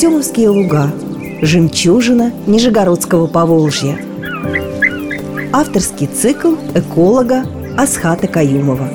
Артемовские луга Жемчужина Нижегородского Поволжья. Авторский цикл эколога Асхата Каюмова.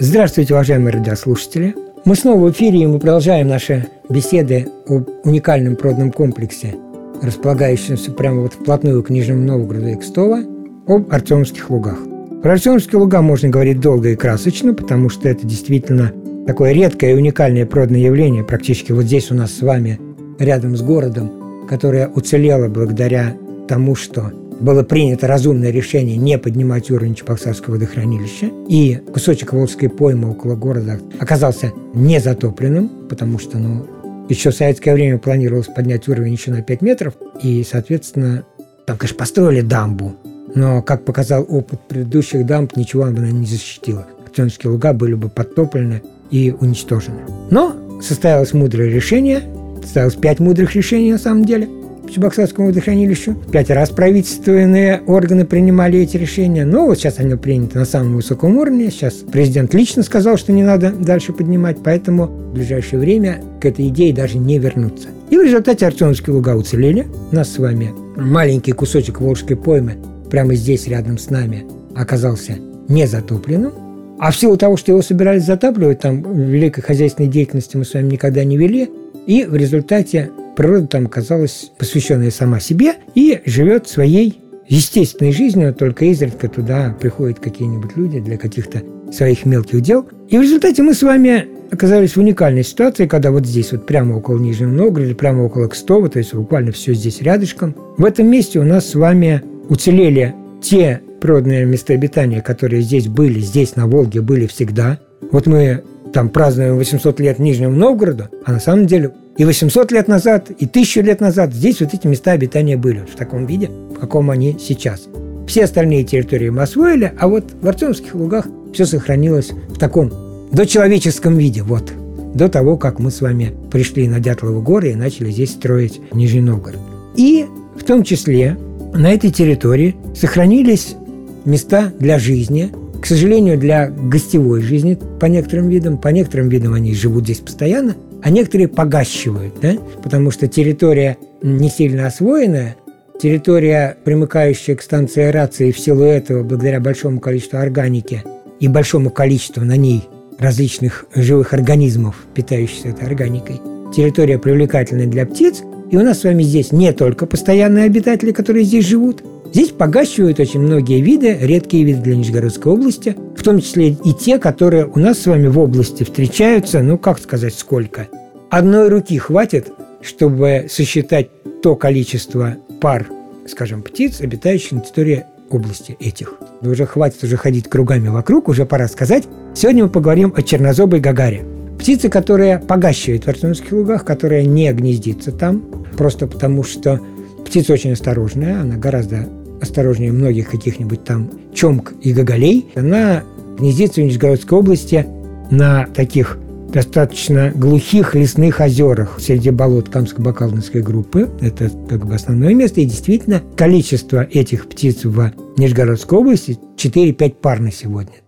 Здравствуйте, уважаемые радиослушатели! Мы снова в эфире, и мы продолжаем наши беседы об уникальном природном комплексе, располагающемся прямо вот вплотную к Нижнему Новгороду и Кстово, об Артемовских лугах. Про Артемовские луга можно говорить долго и красочно, потому что это действительно такое редкое и уникальное природное явление, практически вот здесь у нас с вами, рядом с городом, которое уцелело благодаря тому, что было принято разумное решение не поднимать уровень Чебоксарского водохранилища, и кусочек Волжской поймы около города оказался не затопленным, потому что ну, еще в советское время планировалось поднять уровень еще на 5 метров, и, соответственно, там, конечно, построили дамбу, но, как показал опыт предыдущих дамб, ничего она не защитила. Артемовские луга были бы подтоплены и уничтожены. Но состоялось мудрое решение, состоялось пять мудрых решений на самом деле – Чебоксарскому водохранилищу. Пять раз правительственные органы принимали эти решения. Но вот сейчас они приняты на самом высоком уровне. Сейчас президент лично сказал, что не надо дальше поднимать, поэтому в ближайшее время к этой идее даже не вернуться. И в результате Артемовские луга уцелели. У нас с вами маленький кусочек Волжской поймы прямо здесь, рядом с нами, оказался не затопленным. А в силу того, что его собирались затапливать, там великой хозяйственной деятельности мы с вами никогда не вели, и в результате природа там оказалась посвященная сама себе и живет своей естественной жизнью, только изредка туда приходят какие-нибудь люди для каких-то своих мелких дел. И в результате мы с вами оказались в уникальной ситуации, когда вот здесь, вот прямо около Нижнего Новгорода, прямо около Кстова, то есть буквально все здесь рядышком, в этом месте у нас с вами уцелели те природные места обитания, которые здесь были, здесь на Волге были всегда. Вот мы там празднуем 800 лет Нижнему Новгороду, а на самом деле и 800 лет назад, и 1000 лет назад здесь вот эти места обитания были в таком виде, в каком они сейчас. Все остальные территории мы освоили, а вот в Артемских лугах все сохранилось в таком дочеловеческом виде, вот, до того, как мы с вами пришли на Дятловы горы и начали здесь строить Нижний Новгород. И в том числе на этой территории сохранились места для жизни, к сожалению, для гостевой жизни по некоторым видам, по некоторым видам они живут здесь постоянно, а некоторые погащивают, да? потому что территория не сильно освоенная, территория, примыкающая к станции аэрации, в силу этого, благодаря большому количеству органики и большому количеству на ней различных живых организмов, питающихся этой органикой, территория привлекательная для птиц, и у нас с вами здесь не только постоянные обитатели, которые здесь живут, Здесь погащивают очень многие виды, редкие виды для Нижегородской области, в том числе и те, которые у нас с вами в области встречаются, ну, как сказать, сколько. Одной руки хватит, чтобы сосчитать то количество пар, скажем, птиц, обитающих на территории области этих. Уже хватит уже ходить кругами вокруг, уже пора сказать. Сегодня мы поговорим о чернозобой гагаре. Птицы, которая погащивает в Артемовских лугах, которая не гнездится там, просто потому что птица очень осторожная, она гораздо осторожнее многих каких-нибудь там чомк и гоголей. Она гнездится в Нижегородской области на таких достаточно глухих лесных озерах среди болот Камско-Бакалнской группы. Это как бы основное место. И действительно, количество этих птиц в Нижегородской области 4-5 пар на сегодня.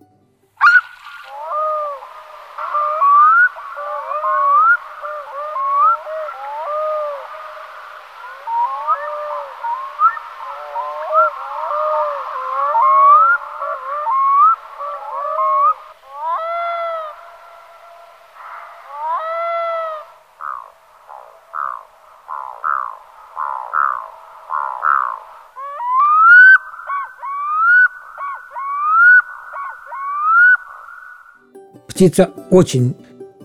Птица очень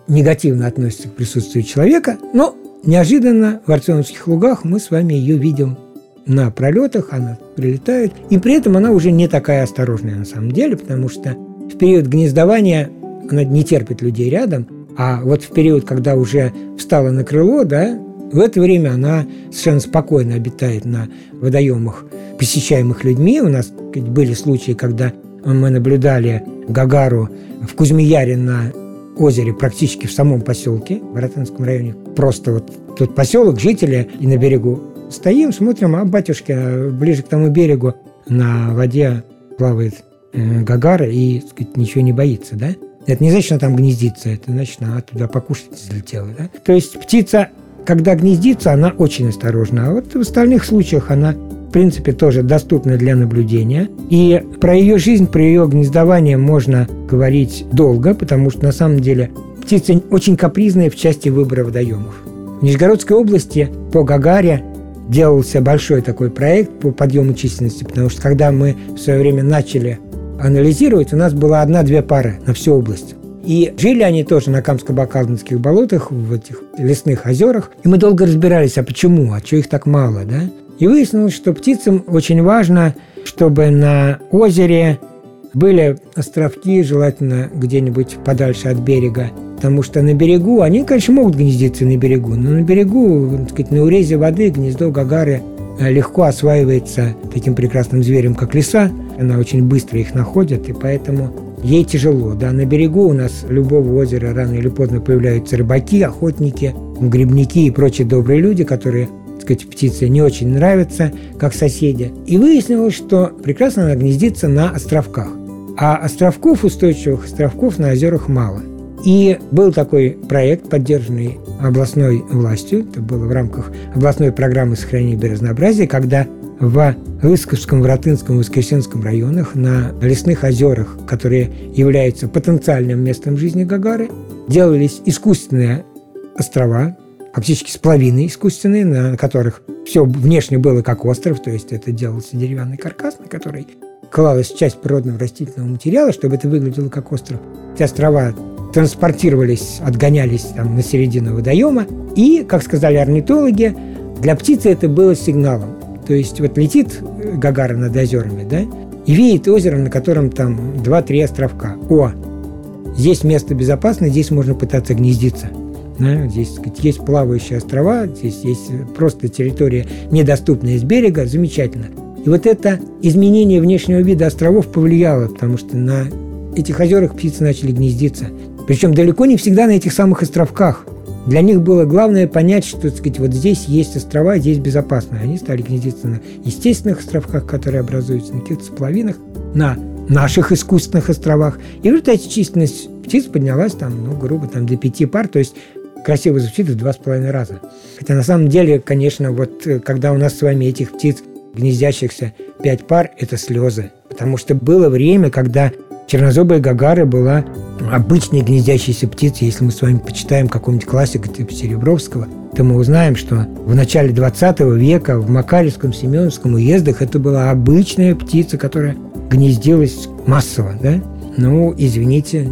негативно относится к присутствию человека, но неожиданно в Артемовских лугах мы с вами ее видим на пролетах, она прилетает, и при этом она уже не такая осторожная на самом деле, потому что в период гнездования она не терпит людей рядом, а вот в период, когда уже встала на крыло, да, в это время она совершенно спокойно обитает на водоемах, посещаемых людьми. У нас были случаи, когда мы наблюдали Гагару в Кузьмияре на озере, практически в самом поселке, в Ротанском районе. Просто вот тут поселок, жители, и на берегу стоим, смотрим, а батюшки ближе к тому берегу на воде плавает э, Гагара и, так сказать, ничего не боится, да? Это не значит, что она там гнездится, это значит, она туда покушать залетела, да? То есть птица, когда гнездится, она очень осторожна, а вот в остальных случаях она принципе, тоже доступна для наблюдения. И про ее жизнь, про ее гнездование можно говорить долго, потому что на самом деле птица очень капризная в части выбора водоемов. В Нижегородской области по Гагаре делался большой такой проект по подъему численности, потому что когда мы в свое время начали анализировать, у нас была одна-две пары на всю область. И жили они тоже на Камско-Бакалнских болотах, в этих лесных озерах. И мы долго разбирались, а почему, а что их так мало, да? И выяснилось, что птицам очень важно, чтобы на озере были островки, желательно где-нибудь подальше от берега, потому что на берегу, они, конечно, могут гнездиться на берегу, но на берегу, так сказать, на урезе воды гнездо Гагары э, легко осваивается таким прекрасным зверем, как лиса. Она очень быстро их находит, и поэтому ей тяжело. Да, на берегу у нас любого озера рано или поздно появляются рыбаки, охотники, грибники и прочие добрые люди, которые сказать, птице не очень нравятся, как соседи. И выяснилось, что прекрасно она гнездится на островках. А островков, устойчивых островков на озерах мало – и был такой проект, поддержанный областной властью, это было в рамках областной программы сохранения биоразнообразия, когда в Лысковском, Воротынском Воскресенском районах на лесных озерах, которые являются потенциальным местом жизни Гагары, делались искусственные острова, фактически сплавины искусственные, на которых все внешне было как остров, то есть это делался деревянный каркас, на который клалась часть природного растительного материала, чтобы это выглядело как остров. Эти острова транспортировались, отгонялись там на середину водоема. И, как сказали орнитологи, для птицы это было сигналом. То есть вот летит Гагара над озерами, да, и видит озеро, на котором там 2-3 островка. О, здесь место безопасное, здесь можно пытаться гнездиться. Да, здесь сказать, есть плавающие острова, здесь есть просто территория, недоступная с берега, замечательно. И вот это изменение внешнего вида островов повлияло, потому что на этих озерах птицы начали гнездиться. Причем далеко не всегда на этих самых островках. Для них было главное понять, что так сказать, вот здесь есть острова, здесь безопасно. Они стали гнездиться на естественных островках, которые образуются на каких-то сплавинах, на наших искусственных островах. И в результате численность птиц поднялась там, ну, грубо, там, до пяти пар, то есть красиво звучит в два с половиной раза. Хотя на самом деле, конечно, вот э, когда у нас с вами этих птиц гнездящихся пять пар, это слезы. Потому что было время, когда Чернозобая гагара была обычной гнездящейся птицей. Если мы с вами почитаем какого-нибудь классика типа Серебровского, то мы узнаем, что в начале 20 века в Макаревском, Семеновском уездах это была обычная птица, которая гнездилась массово. Да? Ну, извините,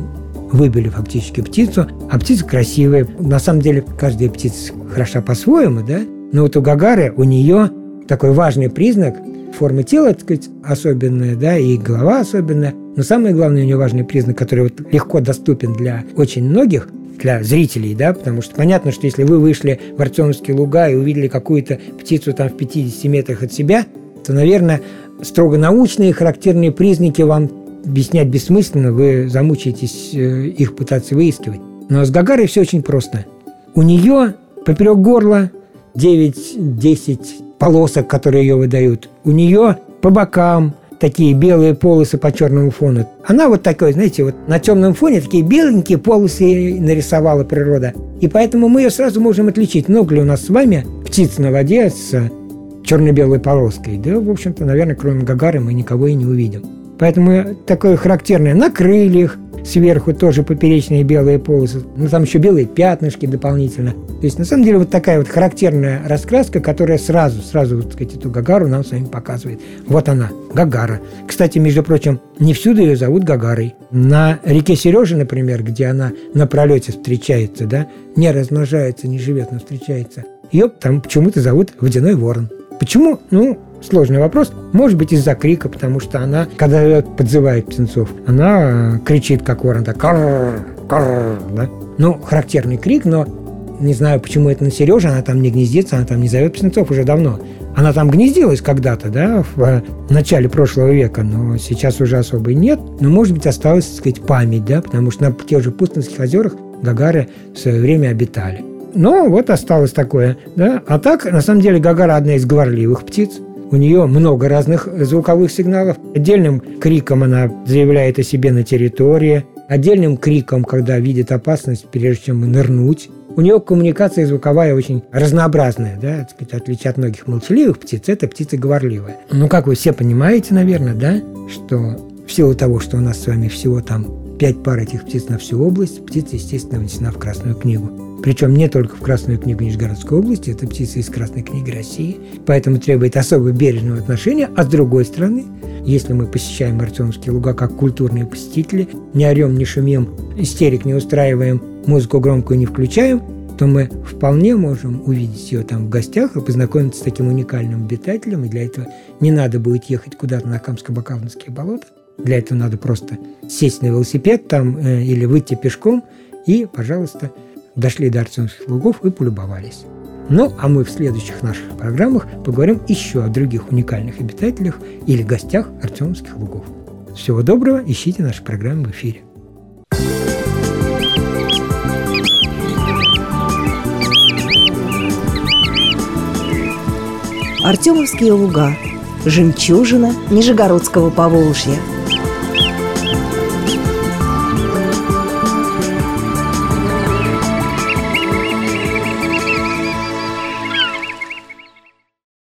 выбили фактически птицу, а птица красивая. На самом деле, каждая птица хороша по-своему, да? Но вот у Гагары, у нее такой важный признак – формы тела, так сказать, особенная, да, и голова особенная. Но самый главный у нее важный признак, который вот легко доступен для очень многих, для зрителей, да, потому что понятно, что если вы вышли в Артемовские луга и увидели какую-то птицу там в 50 метрах от себя, то, наверное, строго научные характерные признаки вам объяснять бессмысленно, вы замучаетесь э, их пытаться выискивать. Но с Гагарой все очень просто. У нее поперек горла 9-10 полосок, которые ее выдают. У нее по бокам такие белые полосы по черному фону. Она вот такой, знаете, вот на темном фоне такие беленькие полосы нарисовала природа. И поэтому мы ее сразу можем отличить. Много ли у нас с вами птиц на воде с черно-белой полоской? Да, в общем-то, наверное, кроме Гагары мы никого и не увидим. Поэтому такое характерное на крыльях, сверху тоже поперечные белые полосы, ну там еще белые пятнышки дополнительно. То есть на самом деле вот такая вот характерная раскраска, которая сразу, сразу, вот, сказать, эту Гагару нам с вами показывает. Вот она, Гагара. Кстати, между прочим, не всюду ее зовут Гагарой. На реке Сережи, например, где она на пролете встречается, да, не размножается, не живет, но встречается, ее там почему-то зовут Водяной Ворон. Почему? Ну, сложный вопрос. Может быть, из-за крика, потому что она, когда подзывает птенцов, она кричит, как ворон, так карр, карр, да? Ну, характерный крик, но не знаю, почему это на Сереже, она там не гнездится, она там не зовет птенцов уже давно. Она там гнездилась когда-то, да, в начале прошлого века, но сейчас уже особо и нет. Но, может быть, осталась, так сказать, память, да, потому что на тех же Пустынских озерах Гагары в свое время обитали. Но вот осталось такое, да. А так, на самом деле, Гагара одна из говорливых птиц. У нее много разных звуковых сигналов. Отдельным криком она заявляет о себе на территории, отдельным криком, когда видит опасность, прежде чем нырнуть. У нее коммуникация звуковая очень разнообразная, да, сказать, отличие от многих молчаливых птиц, это птица говорливая. Ну, как вы все понимаете, наверное, да, что в силу того, что у нас с вами всего там пять пар этих птиц на всю область, птица, естественно, внесена в Красную книгу. Причем не только в Красную книгу Нижегородской области, это птица из Красной книги России, поэтому требует особо бережного отношения, а с другой стороны, если мы посещаем Артемские луга как культурные посетители, не орем, не шумим, истерик не устраиваем, музыку громкую не включаем, то мы вполне можем увидеть ее там в гостях и познакомиться с таким уникальным обитателем. И для этого не надо будет ехать куда-то на Камско-Бакалнские болота. Для этого надо просто сесть на велосипед там э, или выйти пешком и, пожалуйста, дошли до Артемских лугов и полюбовались. Ну, а мы в следующих наших программах поговорим еще о других уникальных обитателях или гостях Артемских лугов. Всего доброго, ищите наши программы в эфире. Артемовские луга. Жемчужина Нижегородского Поволжья –